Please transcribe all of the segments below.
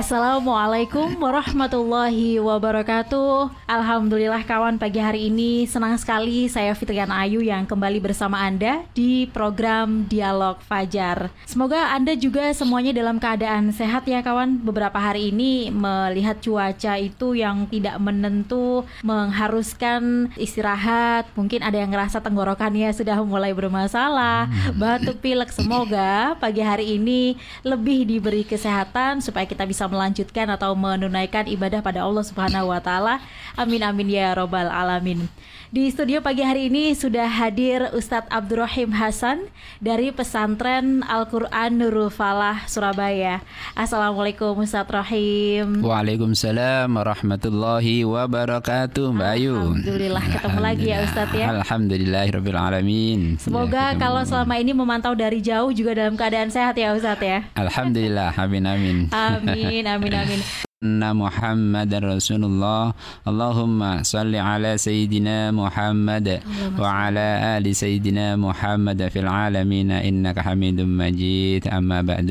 Assalamualaikum warahmatullahi wabarakatuh. Alhamdulillah kawan pagi hari ini Senang sekali saya Fitrian Ayu yang kembali bersama Anda Di program Dialog Fajar. Semoga Anda juga semuanya dalam keadaan sehat ya kawan. Beberapa hari ini melihat cuaca itu yang tidak menentu Mengharuskan istirahat. Mungkin ada yang ngerasa tenggorokannya sudah mulai bermasalah. Batuk pilek. Semoga pagi hari ini lebih diberi kesehatan Supaya kita bisa bisa melanjutkan atau menunaikan ibadah pada Allah Subhanahu wa taala. Amin amin ya robbal alamin. Di studio pagi hari ini sudah hadir Ustadz Abdurrahim Hasan dari pesantren Al-Quran Nurul Falah Surabaya. Assalamualaikum Ustadz Rahim. Waalaikumsalam warahmatullahi wabarakatuh Mbak Ayu. Alhamdulillah ketemu lagi ya Ustadz ya. Alhamdulillahirrahmanirrahim. Semoga ya, kalau selama ini memantau dari jauh juga dalam keadaan sehat ya Ustadz ya. Alhamdulillah, amin amin. Amin amin amin أن محمد رسول الله اللهم صل على سيدنا محمد وعلى آل سيدنا محمد في العالمين إنك حميد مجيد أما بعد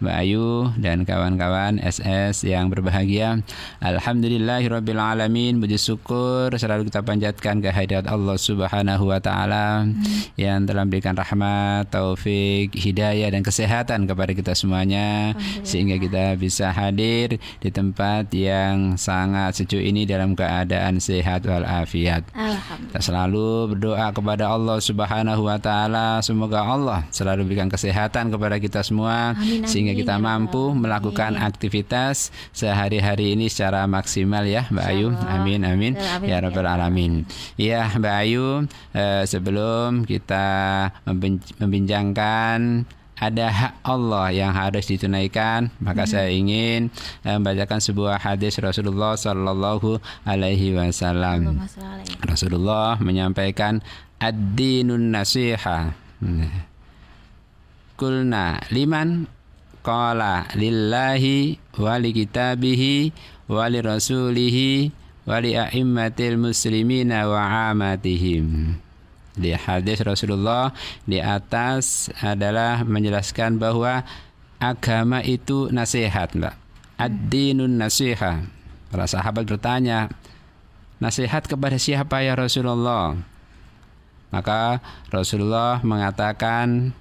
Mbak Ayu dan kawan-kawan SS yang berbahagia Alhamdulillahirrabbilalamin Puji syukur selalu kita panjatkan kehadirat Allah subhanahu wa ta'ala hmm. Yang telah memberikan rahmat, taufik, hidayah dan kesehatan kepada kita semuanya Sehingga kita bisa hadir di di tempat yang sangat sejuk ini dalam keadaan sehat walafiat. Kita selalu berdoa kepada Allah Subhanahu wa taala semoga Allah selalu berikan kesehatan kepada kita semua amin, amin, sehingga kita ya mampu melakukan amin. aktivitas sehari-hari ini secara maksimal ya Mbak Ayu. Amin amin, amin ya rabbal alamin. Ya Mbak Ayu eh, sebelum kita membincangkan ada hak Allah yang harus ditunaikan. Maka hmm. saya ingin uh, membacakan sebuah hadis Rasulullah Sallallahu Alaihi Wasallam. Rasulullah menyampaikan ad-dinun nasiha. Kulna liman qala lillahi wali kitabihi wali rasulihi wali a'immatil muslimina wa amatihim di hadis Rasulullah di atas adalah menjelaskan bahwa agama itu nasihat, Mbak. Ad-dinun nasiha. Para sahabat bertanya, nasihat kepada siapa ya Rasulullah? Maka Rasulullah mengatakan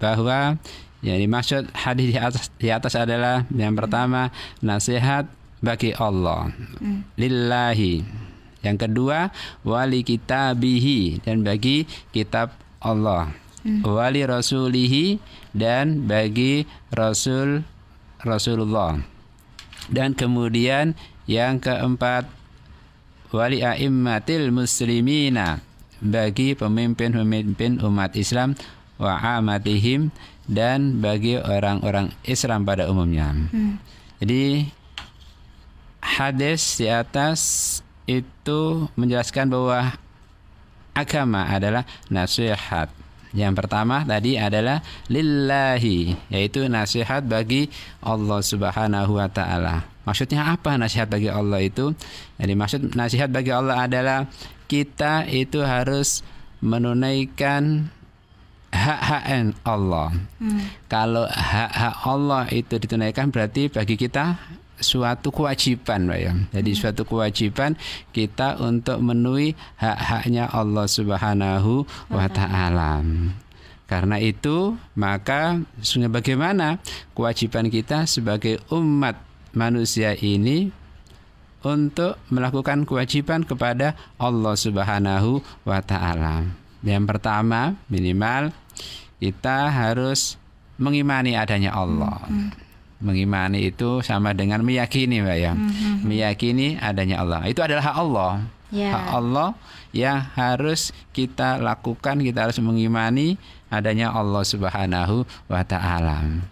bahwa yang dimaksud hadis di atas, di atas adalah yang pertama nasihat bagi Allah. Hmm. Lillahi yang kedua, wali kitabihi dan bagi kitab Allah. Hmm. Wali rasulihi dan bagi rasul Rasulullah. Dan kemudian yang keempat, wali a'immatil muslimina bagi pemimpin-pemimpin umat Islam wa amatihim dan bagi orang-orang Islam pada umumnya. Hmm. Jadi hadis di atas itu menjelaskan bahwa agama adalah nasihat. Yang pertama tadi adalah lillahi, yaitu nasihat bagi Allah Subhanahu wa taala. Maksudnya apa nasihat bagi Allah itu? Jadi maksud nasihat bagi Allah adalah kita itu harus menunaikan hak-hak Allah. Hmm. Kalau hak-hak Allah itu ditunaikan berarti bagi kita suatu kewajiban Pak ya. Jadi hmm. suatu kewajiban kita untuk memenuhi hak-haknya Allah Subhanahu wa taala. Karena itu, maka sungguh bagaimana kewajiban kita sebagai umat manusia ini untuk melakukan kewajiban kepada Allah Subhanahu wa taala. Yang pertama, minimal kita harus mengimani adanya Allah. Hmm. Mengimani itu sama dengan meyakini Mbak ya. Mm-hmm. Meyakini adanya Allah. Itu adalah hak Allah. Yeah. Hak Allah yang harus kita lakukan, kita harus mengimani adanya Allah Subhanahu wa taala.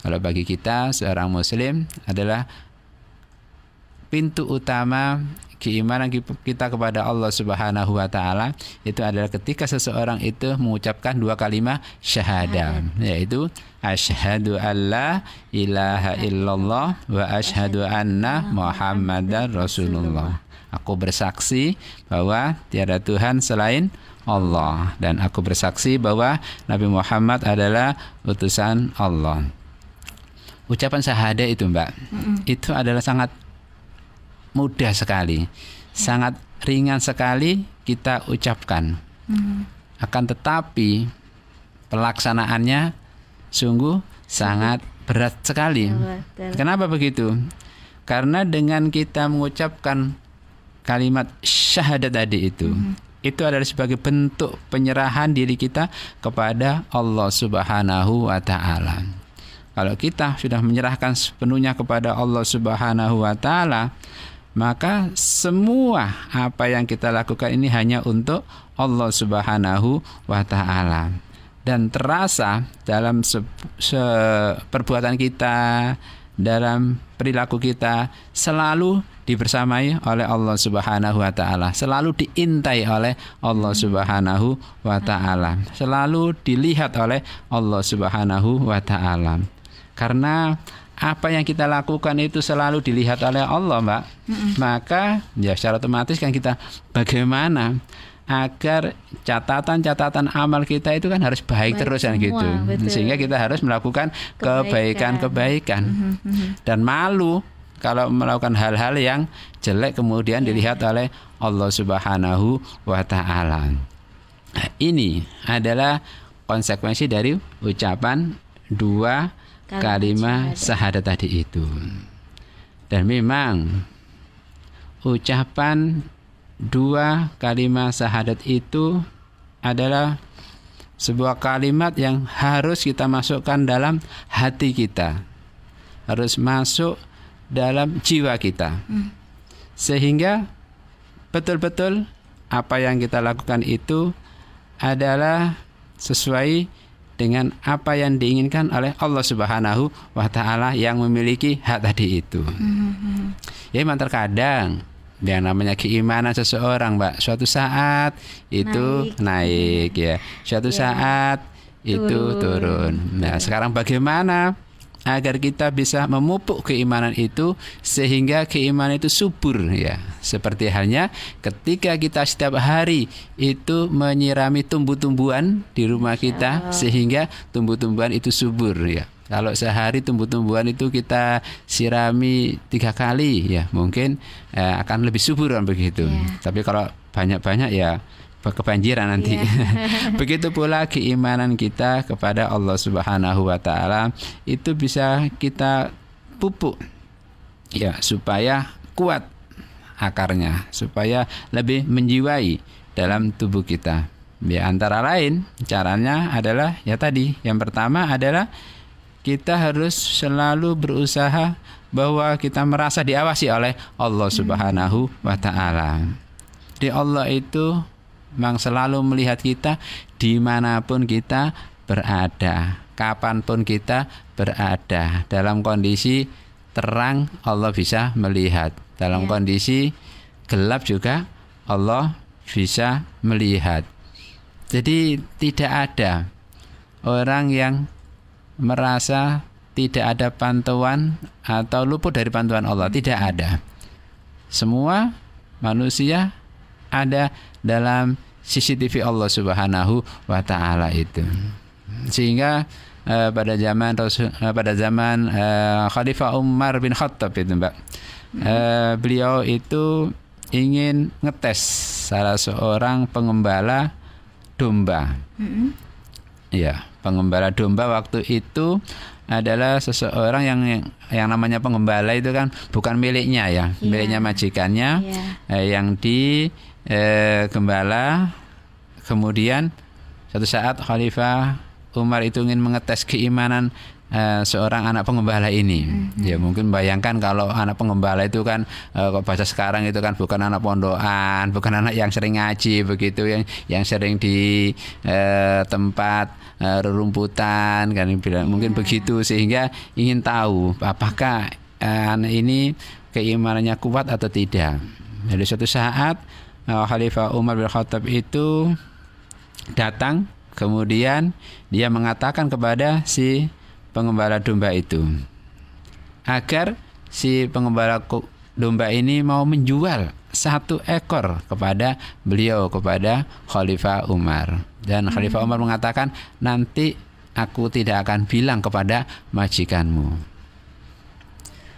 Kalau bagi kita seorang muslim adalah pintu utama keimanan kita kepada Allah Subhanahu wa taala itu adalah ketika seseorang itu mengucapkan dua kalimat syahadah yaitu asyhadu alla ilaha illallah wa asyhadu anna muhammadar rasulullah Aku bersaksi bahwa tiada Tuhan selain Allah dan aku bersaksi bahwa Nabi Muhammad adalah utusan Allah. Ucapan syahadat itu, Mbak, mm-hmm. itu adalah sangat mudah sekali, sangat ringan sekali kita ucapkan. Mm-hmm. Akan tetapi pelaksanaannya sungguh sangat berat sekali. Ya, Kenapa begitu? Karena dengan kita mengucapkan kalimat syahadat tadi itu, mm-hmm itu adalah sebagai bentuk penyerahan diri kita kepada Allah Subhanahu wa taala. Kalau kita sudah menyerahkan sepenuhnya kepada Allah Subhanahu wa taala, maka semua apa yang kita lakukan ini hanya untuk Allah Subhanahu wa taala. Dan terasa dalam se, se perbuatan kita, dalam perilaku kita selalu dibersamai oleh Allah Subhanahu wa taala, selalu diintai oleh Allah Subhanahu wa taala, selalu dilihat oleh Allah Subhanahu wa taala. Karena apa yang kita lakukan itu selalu dilihat oleh Allah, Mbak. Maka ya secara otomatis kan kita bagaimana agar catatan-catatan amal kita itu kan harus baik, baik terus kan gitu. Betul. Sehingga kita harus melakukan kebaikan-kebaikan. Mm -hmm. Dan malu kalau melakukan hal-hal yang jelek kemudian yeah. dilihat oleh Allah Subhanahu wa taala. Nah, ini adalah konsekuensi dari ucapan dua kalimat syahadat tadi itu. Dan memang ucapan dua kalimat syahadat itu adalah sebuah kalimat yang harus kita masukkan dalam hati kita. Harus masuk dalam jiwa kita. Hmm. Sehingga betul-betul apa yang kita lakukan itu adalah sesuai dengan apa yang diinginkan oleh Allah Subhanahu wa taala yang memiliki hak tadi itu. Hmm. Ya memang terkadang yang namanya keimanan seseorang, Mbak, suatu saat itu naik, naik ya. Suatu ya. saat itu turun. Nah, sekarang bagaimana agar kita bisa memupuk keimanan itu sehingga keimanan itu subur ya. Seperti halnya ketika kita setiap hari itu menyirami tumbuh-tumbuhan di rumah kita sehingga tumbuh-tumbuhan itu subur ya. Kalau sehari tumbuh-tumbuhan itu kita sirami tiga kali ya mungkin eh, akan lebih subur begitu. Yeah. Tapi kalau banyak-banyak ya kebanjiran nanti. Yeah. Begitu pula keimanan kita kepada Allah Subhanahu wa taala itu bisa kita pupuk ya supaya kuat akarnya, supaya lebih menjiwai dalam tubuh kita. Ya antara lain caranya adalah ya tadi yang pertama adalah kita harus selalu berusaha bahwa kita merasa diawasi oleh Allah Subhanahu wa taala. Di Allah itu memang selalu melihat kita di mana pun kita berada, kapan pun kita berada. Dalam kondisi terang Allah bisa melihat, dalam ya. kondisi gelap juga Allah bisa melihat. Jadi tidak ada orang yang merasa tidak ada pantauan atau luput dari pantauan Allah, tidak ada. Semua manusia ada dalam CCTV Allah Subhanahu wa taala itu. Sehingga uh, pada zaman Rasul, uh, pada zaman uh, Khalifah Umar bin Khattab itu, Mbak. Uh, beliau itu ingin ngetes salah seorang pengembala domba. Mm -hmm. Ya, pengembala domba waktu itu adalah seseorang yang yang namanya pengembala itu kan bukan miliknya ya, yeah. miliknya majikannya yeah. eh, yang di eh, gembala kemudian satu saat Khalifah Umar itu ingin mengetes keimanan uh, seorang anak pengembala ini. Mm-hmm. Ya mungkin bayangkan kalau anak pengembala itu kan uh, kok baca sekarang itu kan bukan anak pondokan, bukan anak yang sering ngaji begitu yang yang sering di uh, tempat uh, rerumputan kan yeah. mungkin begitu sehingga ingin tahu apakah uh, anak ini keimanannya kuat atau tidak. Jadi suatu saat uh, Khalifah Umar bin Khattab itu datang kemudian dia mengatakan kepada si pengembala domba itu agar si pengembala domba ini mau menjual satu ekor kepada beliau kepada Khalifah Umar. Dan Khalifah Umar mengatakan nanti aku tidak akan bilang kepada majikanmu.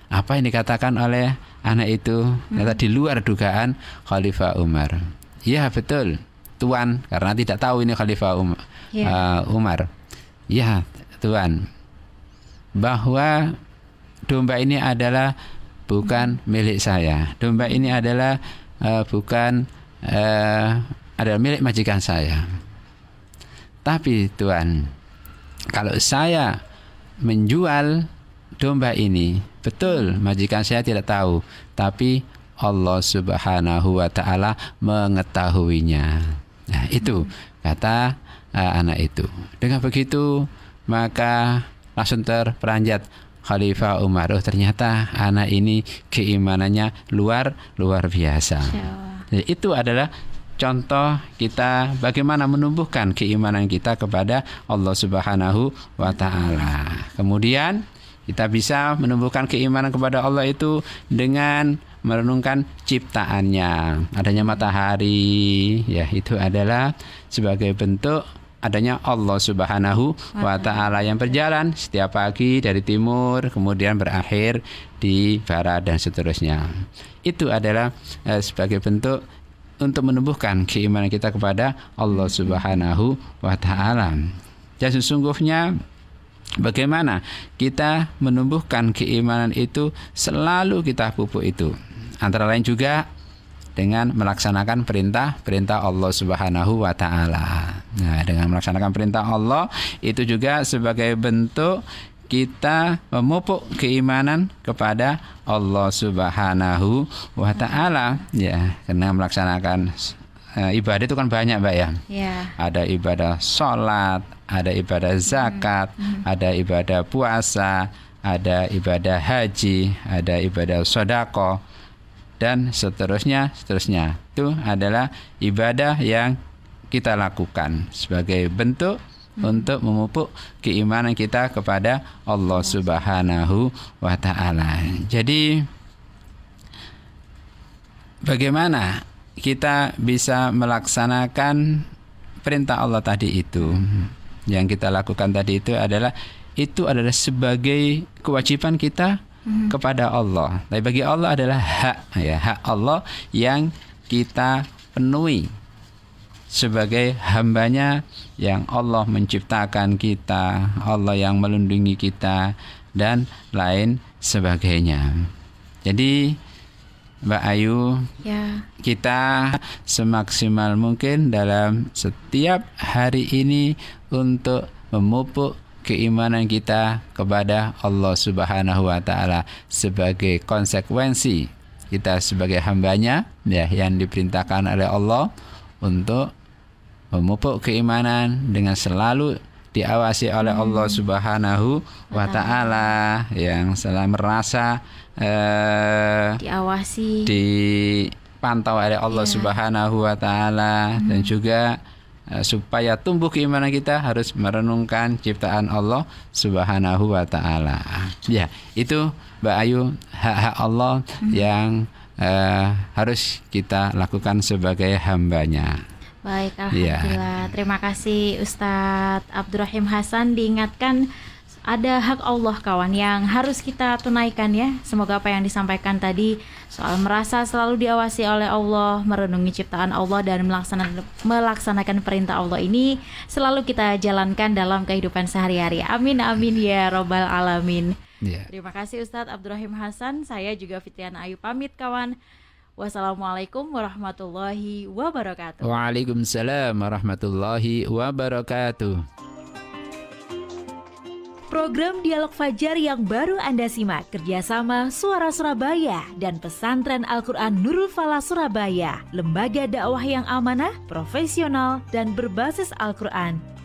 Apa yang dikatakan oleh anak itu. Ternyata di luar dugaan Khalifah Umar. Ya betul. Tuan. Karena tidak tahu ini Khalifah Umar, Ya. uh, Umar. Ya tuan. Bahwa domba ini adalah bukan milik saya. Domba ini adalah eh, bukan eh, adalah milik majikan saya. Tapi Tuhan, kalau saya menjual domba ini, betul majikan saya tidak tahu, tapi Allah Subhanahu wa taala mengetahuinya. Nah, itu kata eh, anak itu. Dengan begitu, maka langsung terperanjat Khalifah Umar. Oh, ternyata anak ini keimanannya luar luar biasa. Jadi itu adalah contoh kita bagaimana menumbuhkan keimanan kita kepada Allah Subhanahu wa taala. Kemudian kita bisa menumbuhkan keimanan kepada Allah itu dengan merenungkan ciptaannya. Adanya matahari, ya itu adalah sebagai bentuk adanya Allah Subhanahu wa taala yang berjalan setiap pagi dari timur kemudian berakhir di barat dan seterusnya. Itu adalah eh, sebagai bentuk untuk menumbuhkan keimanan kita kepada Allah Subhanahu wa taala. Dan sesungguhnya bagaimana kita menumbuhkan keimanan itu selalu kita pupuk itu. Antara lain juga dengan melaksanakan perintah-perintah Allah Subhanahu wa taala. Nah, dengan melaksanakan perintah Allah itu juga sebagai bentuk kita memupuk keimanan kepada Allah Subhanahu wa taala ya, karena melaksanakan eh, ibadah itu kan banyak, Mbak ya. Ya. Ada ibadah sholat, ada ibadah zakat, ada ibadah puasa, ada ibadah haji, ada ibadah sodako, dan seterusnya, seterusnya. Itu adalah ibadah yang kita lakukan sebagai bentuk untuk memupuk keimanan kita kepada Allah Subhanahu wa taala. Jadi bagaimana kita bisa melaksanakan perintah Allah tadi itu? Yang kita lakukan tadi itu adalah itu adalah sebagai kewajiban kita kepada Allah. Tapi bagi Allah adalah hak ya, hak Allah yang kita penuhi sebagai hambanya yang Allah menciptakan kita, Allah yang melindungi kita dan lain sebagainya. Jadi Mbak Ayu, Ya. Kita semaksimal mungkin dalam setiap hari ini untuk memupuk keimanan kita kepada Allah Subhanahu wa taala sebagai konsekuensi kita sebagai hambanya ya yang diperintahkan oleh Allah untuk memupuk keimanan dengan selalu diawasi oleh Allah Subhanahu wa taala yang selalu merasa eh, Diawasi. Dipantau oleh Allah Ya. Subhanahu wa taala dan juga eh, supaya tumbuh keimanan kita harus merenungkan ciptaan Allah Subhanahu wa taala. Ya, itu Mbak Ayu hak-hak Allah yang eh, harus kita lakukan sebagai hambanya. Baik, Iya. alhamdulillah. Terima kasih Ustadz Abdurrahim Hasan diingatkan ada hak Allah kawan yang harus kita tunaikan ya. Semoga apa yang disampaikan tadi soal merasa selalu diawasi oleh Allah, merenungi ciptaan Allah dan melaksanakan melaksanakan perintah Allah ini selalu kita jalankan dalam kehidupan sehari-hari. Amin amin ya robbal alamin. Ya. Terima kasih Ustadz Abdurrahim Hasan. Saya juga Fitriana Ayu pamit kawan. Wassalamualaikum warahmatullahi wabarakatuh. Waalaikumsalam warahmatullahi wabarakatuh. Program Dialog Fajar yang baru Anda simak kerjasama Suara Surabaya dan Pesantren Al-Quran Nurul Falah Surabaya, lembaga dakwah yang amanah, profesional, dan berbasis Al-Quran.